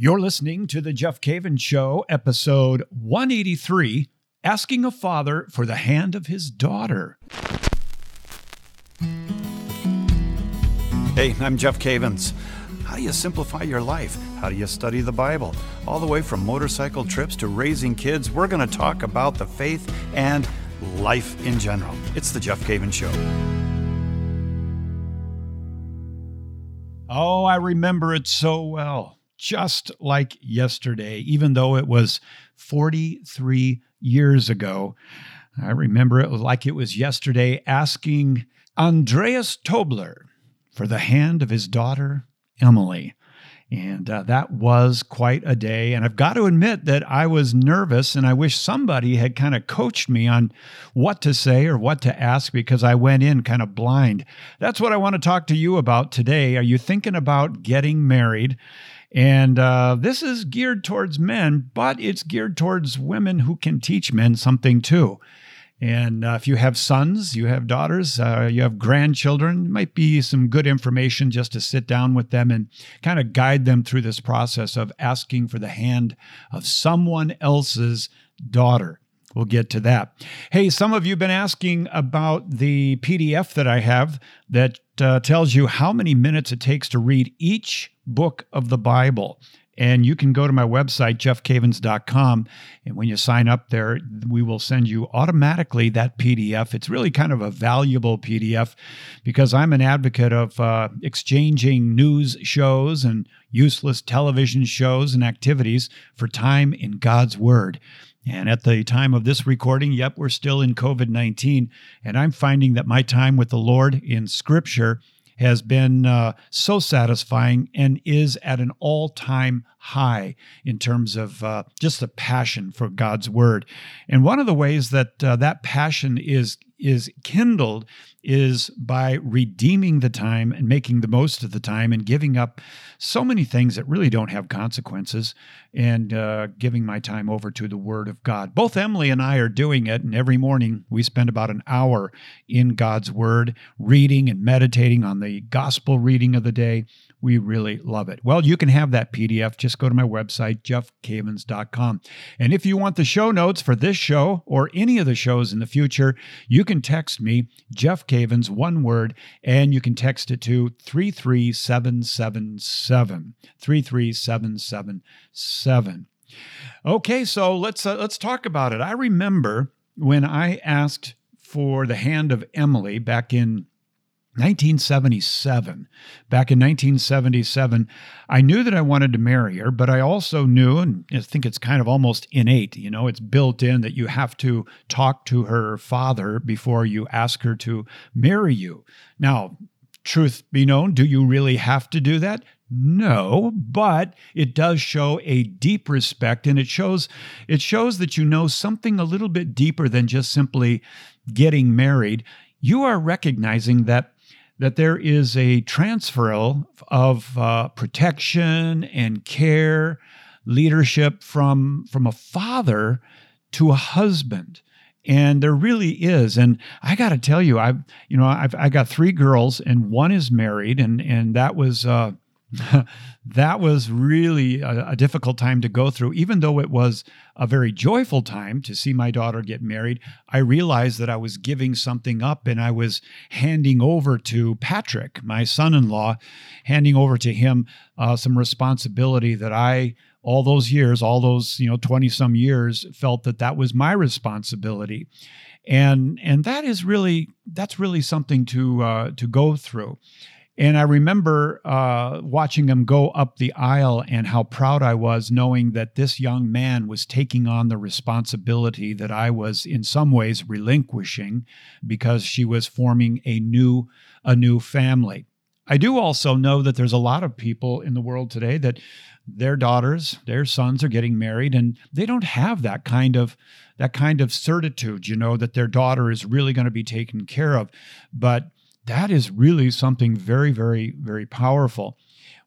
You're listening to The Jeff Cavins Show, episode 183 Asking a Father for the Hand of His Daughter. Hey, I'm Jeff Cavins. How do you simplify your life? How do you study the Bible? All the way from motorcycle trips to raising kids, we're going to talk about the faith and life in general. It's The Jeff Cavins Show. Oh, I remember it so well just like yesterday, even though it was 43 years ago. I remember it like it was yesterday asking Andreas Tobler for the hand of his daughter, Emily. And uh, that was quite a day. And I've got to admit that I was nervous and I wish somebody had kind of coached me on what to say or what to ask because I went in kind of blind. That's what I want to talk to you about today. Are you thinking about getting married? And uh, this is geared towards men, but it's geared towards women who can teach men something too. And uh, if you have sons, you have daughters, uh, you have grandchildren, might be some good information just to sit down with them and kind of guide them through this process of asking for the hand of someone else's daughter. We'll get to that. Hey, some of you have been asking about the PDF that I have that uh, tells you how many minutes it takes to read each book of the Bible. And you can go to my website, jeffcavins.com. And when you sign up there, we will send you automatically that PDF. It's really kind of a valuable PDF because I'm an advocate of uh, exchanging news shows and useless television shows and activities for time in God's Word. And at the time of this recording, yep, we're still in COVID 19. And I'm finding that my time with the Lord in Scripture has been uh, so satisfying and is at an all time high in terms of uh, just the passion for God's word. And one of the ways that uh, that passion is is kindled is by redeeming the time and making the most of the time and giving up so many things that really don't have consequences and uh, giving my time over to the Word of God. Both Emily and I are doing it, and every morning we spend about an hour in God's Word, reading and meditating on the gospel reading of the day we really love it. Well, you can have that PDF. Just go to my website, jeffcavins.com. And if you want the show notes for this show or any of the shows in the future, you can text me, Jeff Cavins, one word, and you can text it to 33777. 33777. Okay, so let's uh, let's talk about it. I remember when I asked for the hand of Emily back in 1977. Back in 1977, I knew that I wanted to marry her, but I also knew, and I think it's kind of almost innate, you know, it's built in that you have to talk to her father before you ask her to marry you. Now, truth be known, do you really have to do that? No, but it does show a deep respect and it shows it shows that you know something a little bit deeper than just simply getting married. You are recognizing that that there is a transfer of uh, protection and care, leadership from, from a father to a husband. And there really is. And I got to tell you, I've, you know, I've, I got three girls and one is married and, and that was, uh, that was really a, a, difficult time to go through. Even though it was a very joyful time to see my daughter get married, I realized that I was giving something up and I was handing over to Patrick, my son in law, handing over to him uh, some responsibility that I all those years all those you know 20 some years felt that that was my responsibility and and that is really that's really something to uh, to go through and I remember uh, watching him go up the aisle and how proud I was knowing that this young man was taking on the responsibility that I was in some ways relinquishing because she was forming a new a new family. I do also know that there's a lot of people in the world today that their daughters, their sons are getting married and they don't have that kind of that kind of certitude, you know, that their daughter is really going to be taken care of. But that is really something very, very, very powerful.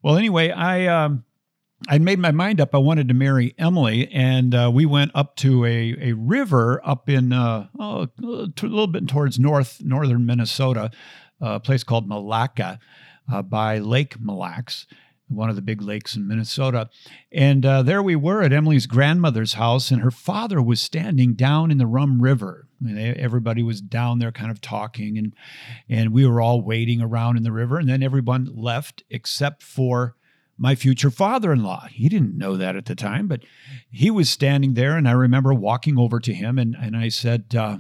Well, anyway, I um, I made my mind up. I wanted to marry Emily, and uh, we went up to a, a river up in uh, oh, a little bit towards north northern Minnesota, a place called Milaca uh, by Lake Mille Lacs. One of the big lakes in Minnesota. And uh, there we were at Emily's grandmother's house, and her father was standing down in the Rum River. I mean, everybody was down there kind of talking, and, and we were all waiting around in the river. And then everyone left except for my future father in law. He didn't know that at the time, but he was standing there. And I remember walking over to him, and, and I said, uh,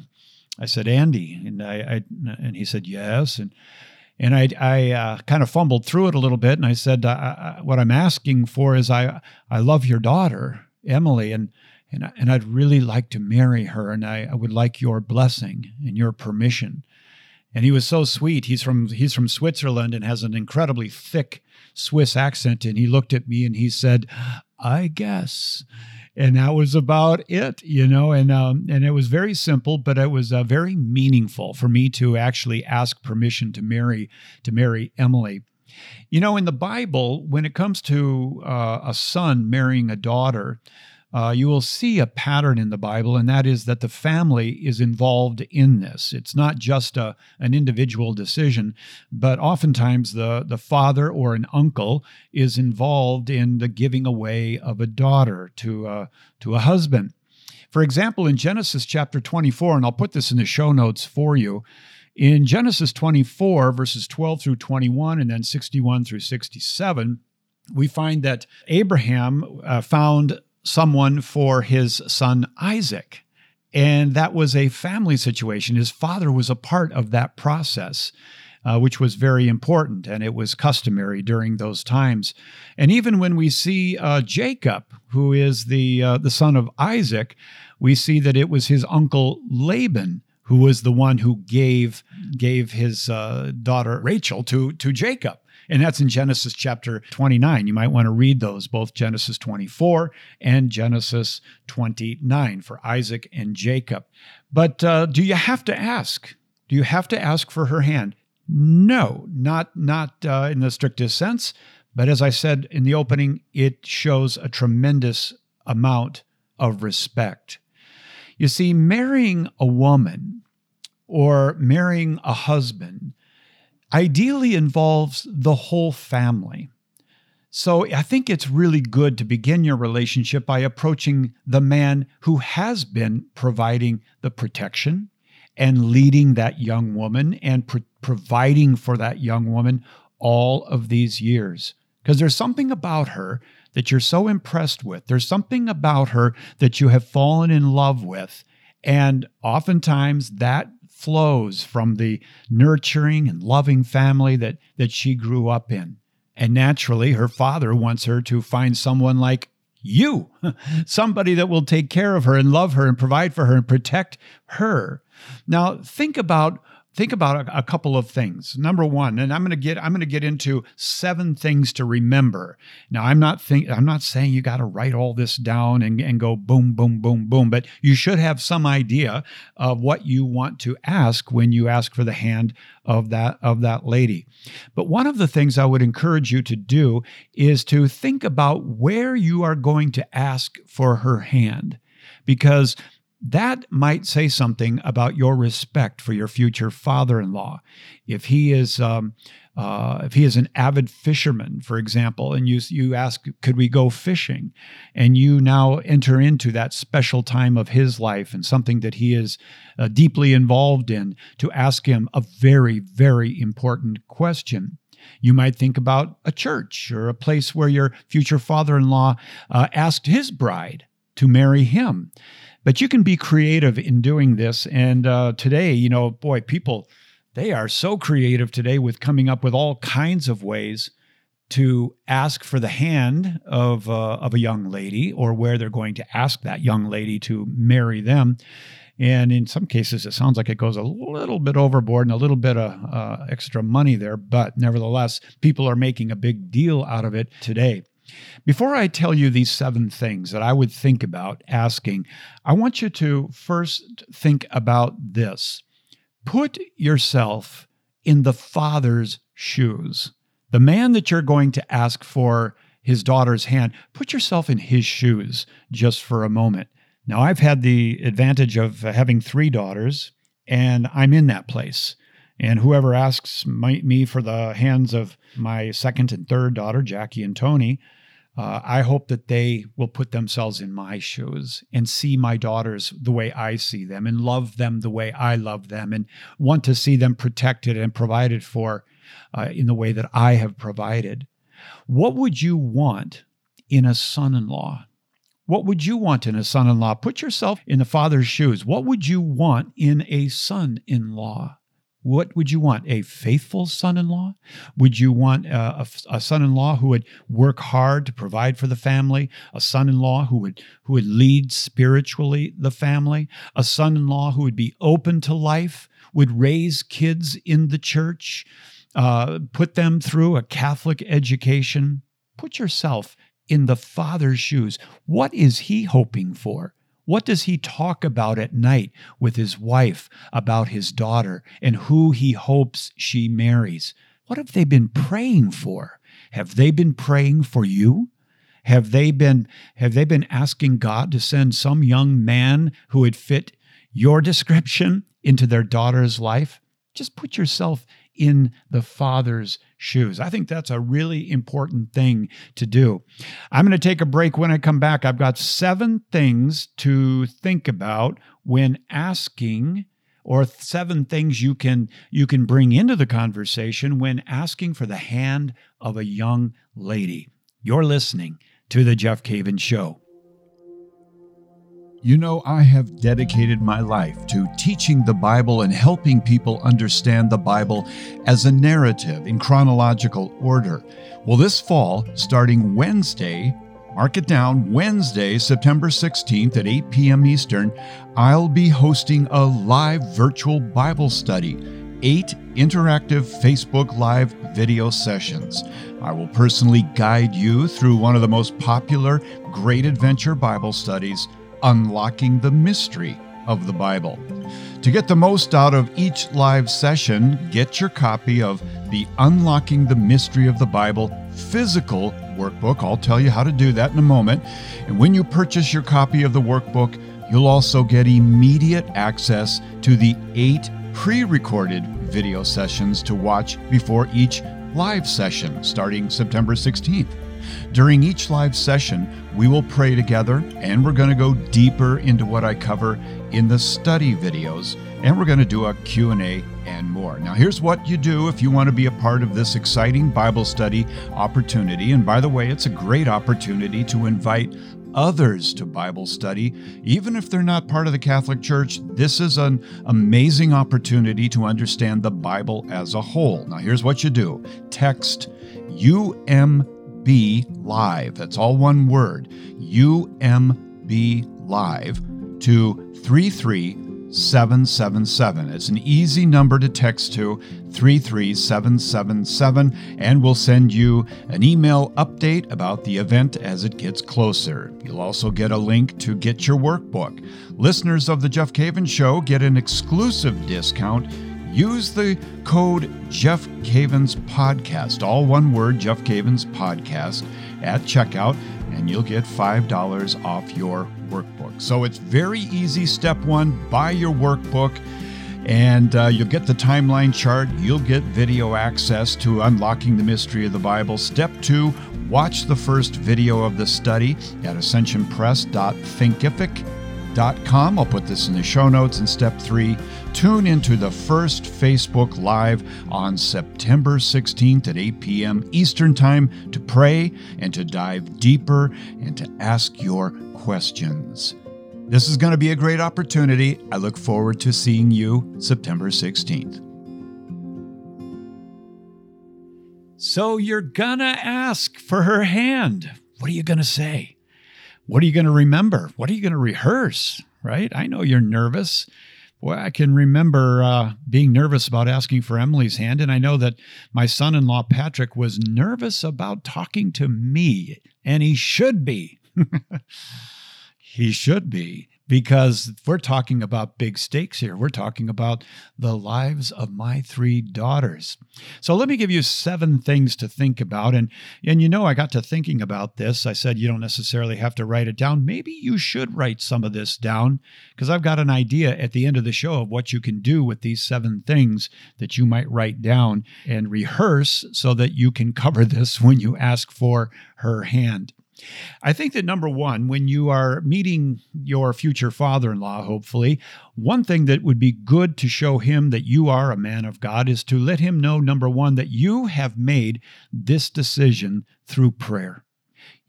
I said, Andy. And, I, I, and he said, yes. And and I, I uh, kind of fumbled through it a little bit, and I said, uh, "What I'm asking for is I, I love your daughter, Emily, and and and I'd really like to marry her, and I, I would like your blessing and your permission." And he was so sweet. He's from he's from Switzerland and has an incredibly thick Swiss accent. And he looked at me and he said, "I guess." And that was about it, you know. And um, and it was very simple, but it was uh, very meaningful for me to actually ask permission to marry to marry Emily. You know, in the Bible, when it comes to uh, a son marrying a daughter, uh, you will see a pattern in the Bible, and that is that the family is involved in this. It's not just a, an individual decision, but oftentimes the, the father or an uncle is involved in the giving away of a daughter to, uh, to a husband. For example, in Genesis chapter 24, and I'll put this in the show notes for you. In Genesis 24, verses 12 through 21, and then 61 through 67, we find that Abraham uh, found someone for his son Isaac. And that was a family situation. His father was a part of that process, uh, which was very important and it was customary during those times. And even when we see uh, Jacob, who is the, uh, the son of Isaac, we see that it was his uncle Laban who was the one who gave, gave his uh, daughter Rachel to, to Jacob. And that's in Genesis chapter 29. You might want to read those, both Genesis 24 and Genesis 29 for Isaac and Jacob. But uh, do you have to ask? Do you have to ask for her hand? No, not not uh, in the strictest sense. But as I said in the opening, it shows a tremendous amount of respect. You see, marrying a woman or marrying a husband ideally involves the whole family. So I think it's really good to begin your relationship by approaching the man who has been providing the protection and leading that young woman and pro- providing for that young woman all of these years. Because there's something about her that you're so impressed with. There's something about her that you have fallen in love with. And oftentimes that flows from the nurturing and loving family that, that she grew up in. And naturally, her father wants her to find someone like you, somebody that will take care of her and love her and provide for her and protect her. Now, think about think about a, a, couple of things. Number one, and I'm going to get I'm going to get into seven things to remember. Now, I'm not think I'm not saying you got to write all this down and, and go boom, boom, boom, boom, but you should have some idea of what you want to ask when you ask for the hand of that of that lady. But one of the things I would encourage you to do is to think about where you are going to ask for her hand because that might say something about your respect for your future father-in-law. If he is, um, uh, if he is an avid fisherman, for example, and you you ask, could we go fishing, and you now enter into that special time of his life and something that he is uh, deeply involved in, to ask him a very very important question. You might think about a church or a place where your future father in law uh, asked his bride to marry him. But you can be creative in doing this. And uh, today, you know, boy, people, they are so creative today with coming up with all kinds of ways to ask for the hand of, uh, of a young lady or where they're going to ask that young lady to marry them. And in some cases, it sounds like it goes a little bit overboard and a little bit of uh, extra money there. But nevertheless, people are making a big deal out of it today. Before I tell you these seven things that I would think about asking, I want you to first think about this. Put yourself in the father's shoes. The man that you're going to ask for his daughter's hand, put yourself in his shoes just for a moment. Now, I've had the advantage of having three daughters, and I'm in that place. And whoever asks my, me for the hands of my second and third daughter, Jackie and Tony, uh, I hope that they will put themselves in my shoes and see my daughters the way I see them and love them the way I love them and want to see them protected and provided for uh, in the way that I have provided. What would you want in a son in law? What would you want in a son in law? Put yourself in the father's shoes. What would you want in a son in law? What would you want? A faithful son in law? Would you want a, a, a son in law who would work hard to provide for the family? A son in law who would, who would lead spiritually the family? A son in law who would be open to life, would raise kids in the church, uh, put them through a Catholic education? Put yourself in the father's shoes. What is he hoping for? What does he talk about at night with his wife about his daughter and who he hopes she marries? What have they been praying for? Have they been praying for you? Have they been have they been asking God to send some young man who would fit your description into their daughter's life? Just put yourself in the Father's shoes. I think that's a really important thing to do. I'm going to take a break. When I come back, I've got seven things to think about when asking or seven things you can you can bring into the conversation when asking for the hand of a young lady. You're listening to the Jeff Cavins show. You know, I have dedicated my life to teaching the Bible and helping people understand the Bible as a narrative in chronological order. Well, this fall, starting Wednesday, mark it down, Wednesday, September 16th at 8 p.m. Eastern, I'll be hosting a live virtual Bible study. Eight interactive Facebook Live video sessions. I will personally guide you through one of the most popular Great Adventure Bible studies Unlocking the Mystery of the Bible. To get the most out of each live session, get your copy of the Unlocking the Mystery of the Bible physical workbook. I'll tell you how to do that in a moment. And when you purchase your copy of the workbook, you'll also get immediate access to the eight pre recorded video sessions to watch before each live session starting September 16th. During each live session, we will pray together and we're going to go deeper into what I cover in the study videos and we're going to do a Q&A and more. Now here's what you do if you want to be a part of this exciting Bible study opportunity and by the way, it's a great opportunity to invite others to Bible study, even if they're not part of the Catholic Church. This is an amazing opportunity to understand the Bible as a whole. Now, here's what you do text UM B Live. That's all one word. UMB Live to 33777. It's an easy number to text to 33777, and we'll send you an email update about the event as it gets closer. You'll also get a link to get your workbook. Listeners of The Jeff Cavins Show get an exclusive discount use the code Jeff Cavins Podcast, all one word, Jeff Cavins Podcast, at checkout, and you'll get $5 off your workbook. So it's very easy. Step one buy your workbook. And uh, you'll get the timeline chart. You'll get video access to unlocking the mystery of the Bible. Step two, watch the first video of the study at ascensionpress.thinkific.com com. I'll put this in the show notes. And step three, tune into the first Facebook Live on September 16th at 8 p.m. Eastern Time to pray and to dive deeper and to ask your questions. This is going to be a great opportunity. I look forward to seeing you September 16th. So you're gonna ask for her hand. What are you gonna say? What are you going to remember? What are you going to rehearse? Right? I know you're nervous. Well, I can remember uh, being nervous about asking for Emily's hand. And I know that my son in law, Patrick, was nervous about talking to me, and he should be. he should be because we're talking about big stakes here. We're talking about the lives of my three daughters. So let me give you seven things to think about. And, and you know, I got to thinking about this. I said, you don't necessarily have to write it down. Maybe you should write some of this down because I've got an idea at the end of the show of what you can do with these seven things that you might write down and rehearse so that you can cover this when you ask for her hand. I think that number one, when you are meeting your future father in law, hopefully, one thing that would be good to show him that you are a man of God is to let him know, number one, that you have made this decision through prayer.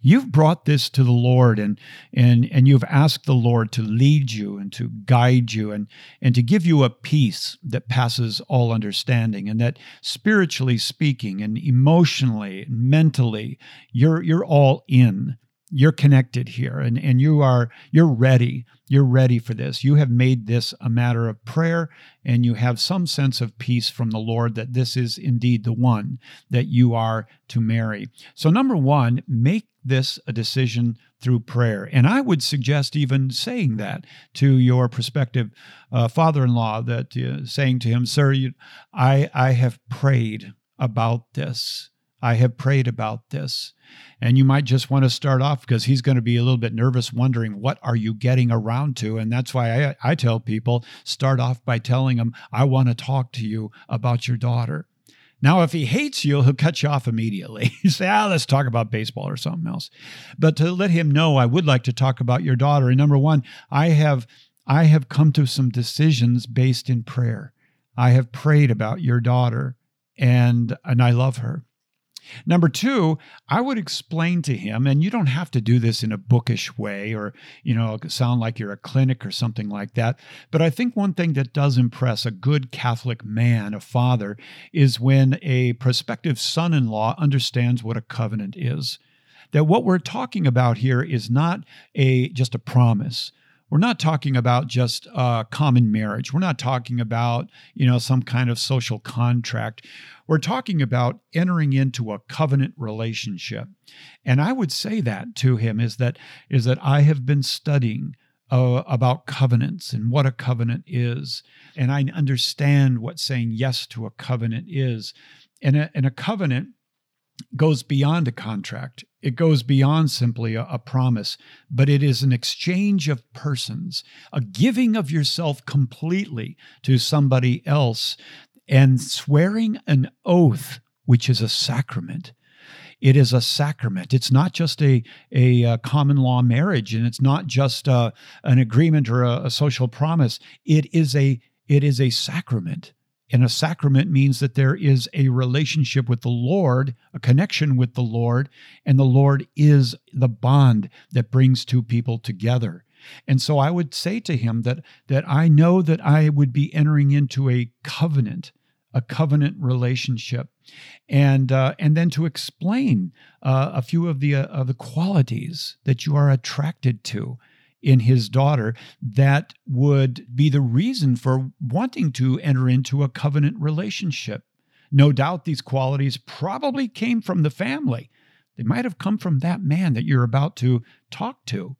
You've brought this to the Lord and and and you've asked the Lord to lead you and to guide you and and to give you a peace that passes all understanding and that spiritually speaking and emotionally and mentally you're you're all in you're connected here and, and you are you're ready. You're ready for this. You have made this a matter of prayer and you have some sense of peace from the lord that this is indeed the one that you are to marry. So number one make this a decision through prayer. And i would suggest even saying that to your prospective uh, father-in-law that uh, saying to him sir you, i i have prayed about this I have prayed about this. And you might just want to start off because he's going to be a little bit nervous, wondering what are you getting around to. And that's why I, I tell people start off by telling them, I want to talk to you about your daughter. Now, if he hates you, he'll cut you off immediately. say, ah, let's talk about baseball or something else. But to let him know, I would like to talk about your daughter. And number one, I have I have come to some decisions based in prayer. I have prayed about your daughter and and I love her. Number two, I would explain to him, and you don't have to do this in a bookish way or, you know, sound like you're a clinic or something like that. But I think one thing that does impress a good Catholic man, a father, is when a prospective son in law understands what a covenant is. That what we're talking about here is not a just a promise we're not talking about just uh, common marriage. We're not talking about you know some kind of social contract. We're talking about entering into a covenant relationship. And I would say that to him is that is that I have been studying uh, about covenants and what a covenant is, and I understand what saying yes to a covenant is. And a, and a covenant goes beyond a contract. It goes beyond simply a, a, promise, but it is an exchange of persons, a giving of yourself completely to somebody else, and swearing an oath, which is a sacrament. It is a sacrament. It's not just a, a, a common law marriage, and it's not just a, uh, an agreement or a, a social promise. It is a it is a sacrament. And a sacrament means that there is a relationship with the Lord, a connection with the Lord, and the Lord is the bond that brings two people together. And so I would say to him that that I know that I would be entering into a covenant, a covenant relationship, and uh, and then to explain uh, a few of the uh, of the qualities that you are attracted to in his daughter that would be the reason for wanting to enter into a covenant relationship. No doubt these qualities probably came from the family. They might have come from that man that you're about to talk to.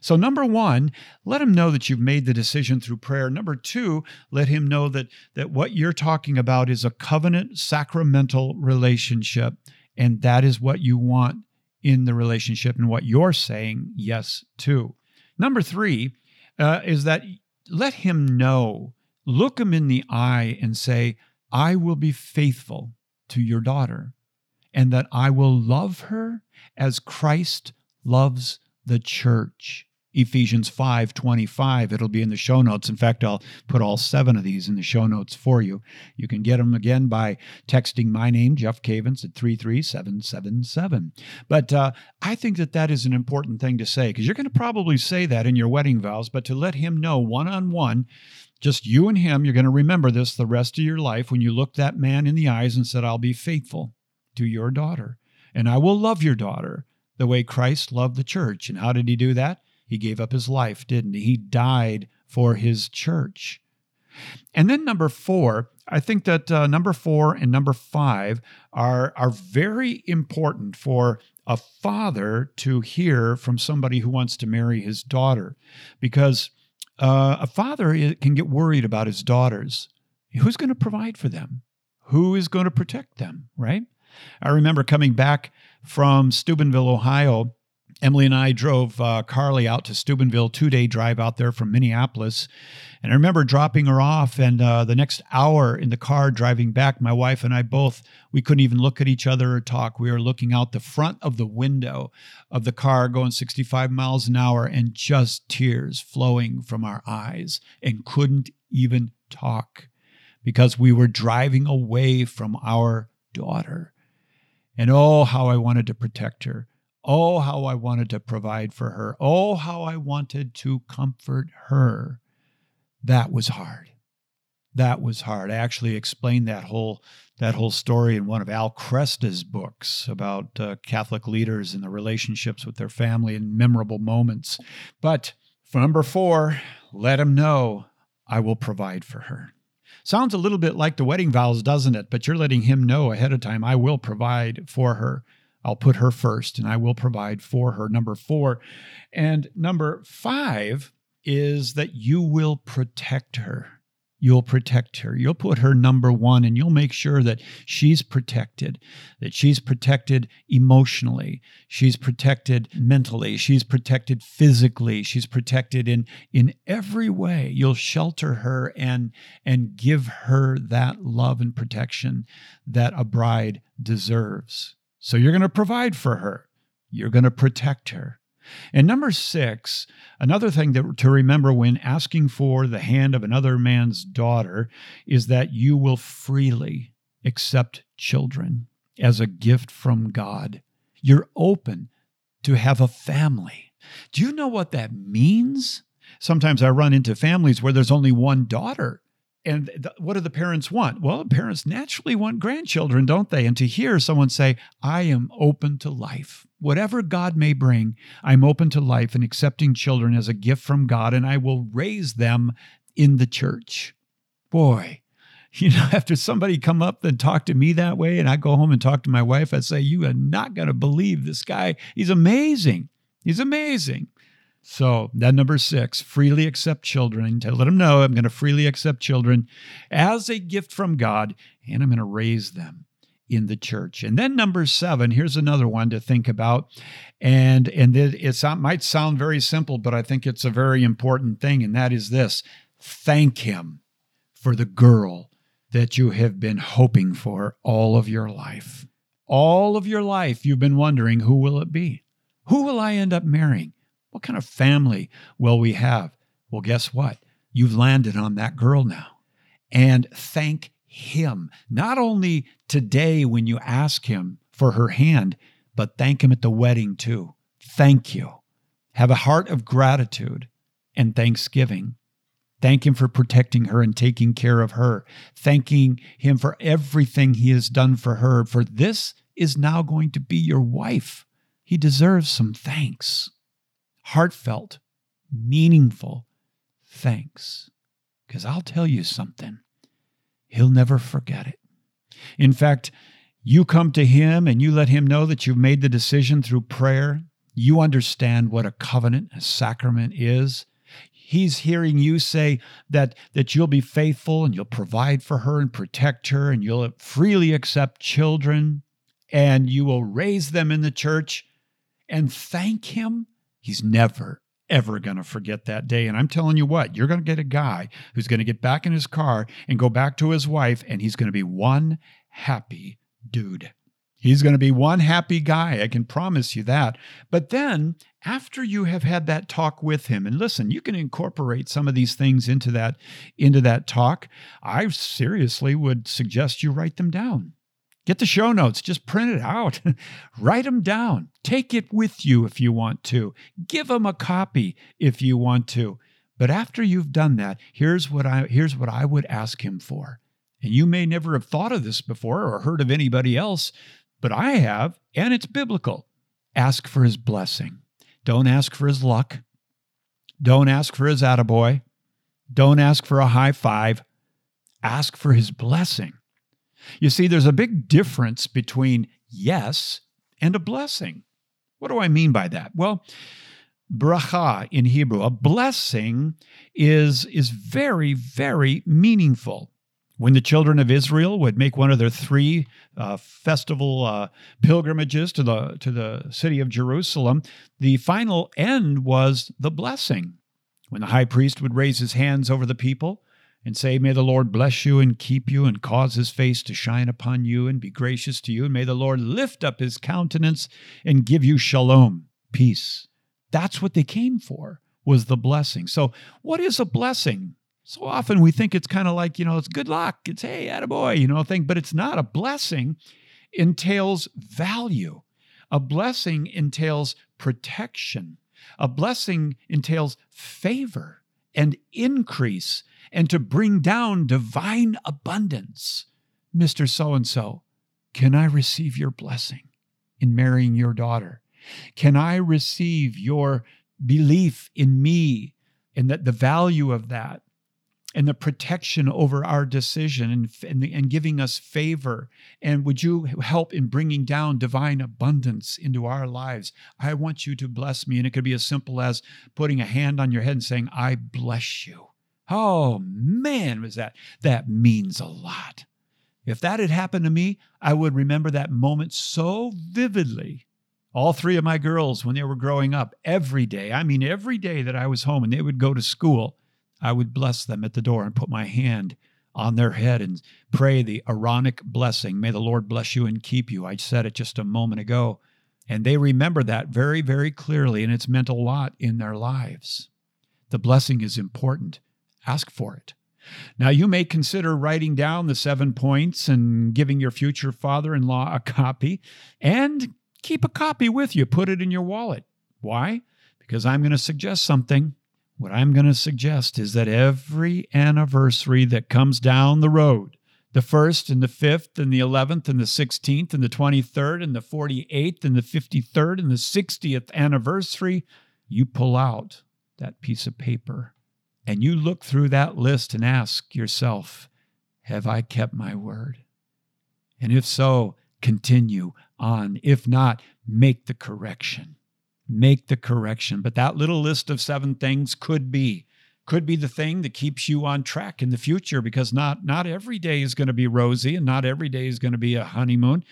So, number one, let him know that you've made the decision through prayer. Number two, let him know that, that what you're talking about is a covenant sacramental relationship, and that is what you want in the relationship and what you're saying yes to. Number three uh, is that let him know, look him in the eye and say, I will be faithful to your daughter, and that I will love her as Christ loves the church. Ephesians 5:25. It'll be in the show notes. In fact, I'll put all seven of these in the show notes for you. You can get them again by texting my name, Jeff Cavins, at 33777. But uh, I think that that is an important thing to say because you're going to probably say that in your wedding vows, but to let him know one on one just you and him, you're going to remember this the rest of your life when you look that man in the eyes and said, I'll be faithful to your daughter and I will love your daughter the way Christ loved the church. And how did he do that? He gave up his life, didn't he? He died for his church. And then number four, I think that uh, number four and number five are, are very important for a father to hear from somebody who wants to marry his daughter. Because uh, a father can get worried about his daughters. Who's going to provide for them? Who is going to protect them, right? I remember coming back from Steubenville, Ohio. Emily and I drove uh, Carly out to Steubenville, two day drive out there from Minneapolis. And I remember dropping her off, and uh, the next hour in the car driving back, my wife and I both, we couldn't even look at each other or talk. We were looking out the front of the window of the car going 65 miles an hour and just tears flowing from our eyes and couldn't even talk because we were driving away from our daughter. And oh, how I wanted to protect her. Oh, how I wanted to provide for her. Oh, how I wanted to comfort her. That was hard. That was hard. I actually explained that whole that whole story in one of Al Kresta's books about uh, Catholic leaders and the relationships with their family and memorable moments. But for number four, let him know I will provide for her. Sounds a little bit like the wedding vows, doesn't it? But you're letting him know ahead of time, I will provide for her. I'll put her first and I will provide for her. Number four. And number five is that you will protect her you'll protect her. You'll put her number one and you'll make sure that she's protected, that she's protected emotionally, she's protected mentally, she's protected physically, she's protected in, in every way. You'll shelter her and, and give her that love and protection that a bride deserves. So you're going to provide for her. You're going to protect her. And number six, another thing that, to remember when asking for the hand of another man's daughter is that you will freely accept children as a gift from God. You're open to have a family. Do you know what that means? Sometimes I run into families where there's only one daughter and th- what do the parents want? Well, parents naturally want grandchildren, don't they? And to hear someone say, I am open to life. Whatever God may bring, I'm open to life and accepting children as a gift from God, and I will raise them in the church. Boy, you know, after somebody come up and talk to me that way, and I go home and talk to my wife, I say, You are not going to believe this guy. He's amazing. He's amazing. So that number six, freely accept children. To let them know I'm going to freely accept children as a gift from God, and I'm going to raise them in the church. And then number seven, here's another one to think about. And and it, it might sound very simple, but I think it's a very important thing, and that is this: thank Him for the girl that you have been hoping for all of your life. All of your life, you've been wondering, who will it be? Who will I end up marrying? What kind of family will we have? Well, guess what? You've landed on that girl now. And thank him, not only today when you ask him for her hand, but thank him at the wedding too. Thank you. Have a heart of gratitude and thanksgiving. Thank him for protecting her and taking care of her. Thanking him for everything he has done for her, for this is now going to be your wife. He deserves some thanks heartfelt, meaningful thanks. Because I'll tell you something, He'll never forget it. In fact, you come to Him and you let Him know that you've made the decision through prayer. You understand what a covenant, a sacrament is. He's hearing you say that, that you'll be faithful and you'll provide for her and protect her and you'll freely accept children and you will raise them in the church and thank Him He's never, ever going to forget that day. And I'm telling you what, you're going to get a guy who's going to get back in his car and go back to his wife, and he's going to be one happy dude. He's going to be one happy guy. I can promise you that. But then, after you have had that talk with him, and listen, you can incorporate some of these things into that into that talk. I seriously would suggest you write them down. Get the show notes, just print it out, write them down, take it with you if you want to, give them a copy if you want to. But after you've done that, here's what I here's what I would ask him for. And you may never have thought of this before or heard of anybody else, but I have, and it's biblical. Ask for his blessing. Don't ask for his luck. Don't ask for his attaboy. Don't ask for a high five. Ask for his blessing. You see, there's a big difference between yes and a blessing. What do I mean by that? Well, bracha in Hebrew, a blessing, is, is very, very meaningful. When the children of Israel would make one of their three uh, festival uh, pilgrimages to the, to the city of Jerusalem, the final end was the blessing. When the high priest would raise his hands over the people and say, May the Lord bless you and keep you and cause his face to shine upon you and be gracious to you, and may the Lord lift up his countenance and give you shalom, peace. That's what they came for, was the blessing. So, what is a blessing? So often we think it's kind of like, you know, it's good luck. It's, hey, attaboy, you know, thing, but it's not. A blessing entails value. A blessing entails protection. A blessing entails favor and increase and to bring down divine abundance. Mr. So and so, can I receive your blessing in marrying your daughter? Can I receive your belief in me and that the value of that? And the protection over our decision and, and, and, giving us favor. And would you help in bringing down divine abundance into our lives? I want you to bless me. And it could be as simple as putting a hand on your head and saying, I bless you. Oh man, was that that means a lot. If that had happened to me, I would remember that moment so vividly. All three of my girls, when they were growing up, every day, I mean, every day that I was home and they would go to school, I would bless them at the door and put my hand on their head and pray the Aaronic blessing. May the Lord bless you and keep you. I said it just a moment ago. And they remember that very, very clearly, and it's meant a lot in their lives. The blessing is important. Ask for it. Now, you may consider writing down the seven points and giving your future father in law a copy, and keep a copy with you. Put it in your wallet. Why? Because I'm going to suggest something what I'm going to suggest is that every anniversary that comes down the road, the first and the fifth and the 11th and the 16th and the 23rd and the 48th and the 53rd and the 60th anniversary, you pull out that piece of paper and you look through that list and ask yourself, Have I kept my word? And if so, continue on. If not, make the correction make the correction. But that little list of seven things could be could be the thing that keeps you on track in the future because not not every day is going to be rosy and not every day is going to be a honeymoon.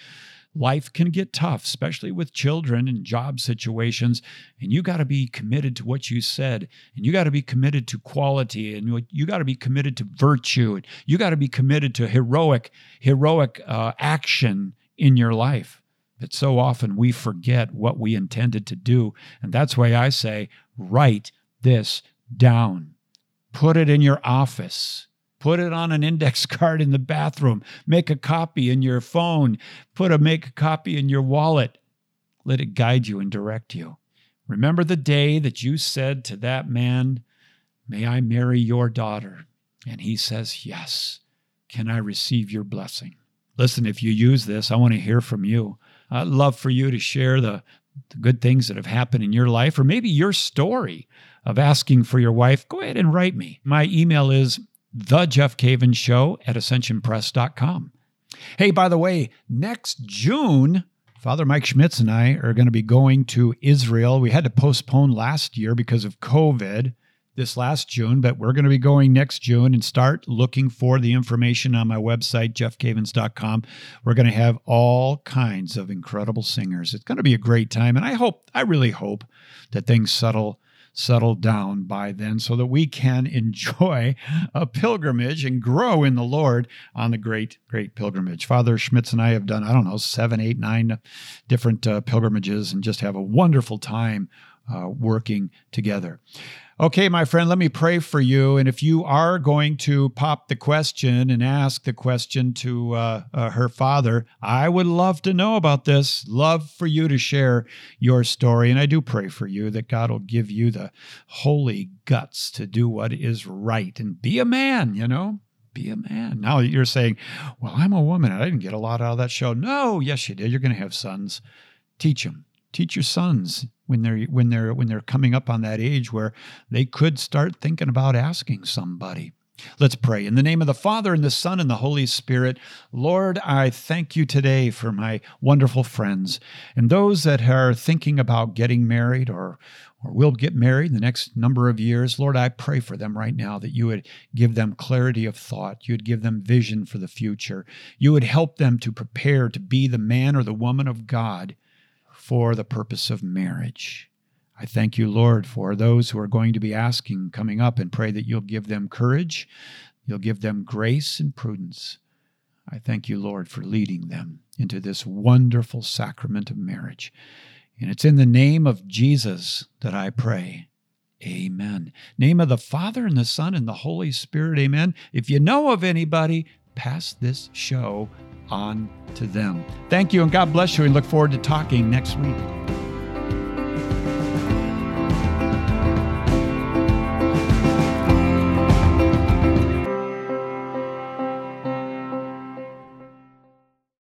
Life can get tough, especially with children and job situations, and you got to be committed to what you said, and you got to be committed to quality, and you got to be committed to virtue, and you got to be committed to heroic heroic uh, action in your life. But so often we forget what we intended to do. And that's why I say, write this down. Put it in your office. Put it on an index card in the bathroom. Make a copy in your phone. Put a make a copy in your wallet. Let it guide you and direct you. Remember the day that you said to that man, May I marry your daughter? And he says, Yes. Can I receive your blessing? Listen, if you use this, I want to hear from you. I'd love for you to share the, the good things that have happened in your life, or maybe your story of asking for your wife. Go ahead and write me. My email is the Jeff Cavins Show at ascensionpress.com. Hey, by the way, next June, Father Mike Schmitz and I are going to be going to Israel. We had to postpone last year because of COVID this last June, but we're going to be going next June and start looking for the information on my website, jeffcavins.com. We're going to have all kinds of incredible singers. It's going to be a great time. And I hope, I really hope that things settle settle down by then so that we can enjoy a pilgrimage and grow in the Lord on the great, great pilgrimage. Father Schmitz and I have done, I don't know, seven, eight, nine different uh, pilgrimages and just have a wonderful time uh, working together. Okay, my friend, let me pray for you. And if you are going to pop the question and ask the question to uh, uh, her father, I would love to know about this. Love for you to share your story. And I do pray for you that God will give you the holy guts to do what is right and be a man, you know? Be a man. Now you're saying, well, I'm a woman. I didn't get a lot out of that show. No, yes, you did. You're going to have sons. Teach them teach your sons when they're when they're when they're coming up on that age where they could start thinking about asking somebody Let's pray. In the name of the Father, and the Son, and the Holy Spirit, Lord, I thank you today for my wonderful friends and those that are thinking about getting married or, or will get married in the next number of years. Lord, I pray for them right now that you would give them clarity of thought. You would give them vision for the future. You would help them to prepare to be the man or the woman of God for the purpose of marriage. I thank you, Lord, for those who are going to be asking coming up and pray that you'll give them courage, you'll give them grace and prudence. I thank you, Lord, for leading them into this wonderful sacrament of marriage. And it's in the name of Jesus that I pray. Amen. Name of the Father and the Son and the Holy Spirit. Amen. If you know of anybody, pass this show on to them. Thank you and God bless you and look forward to talking next week.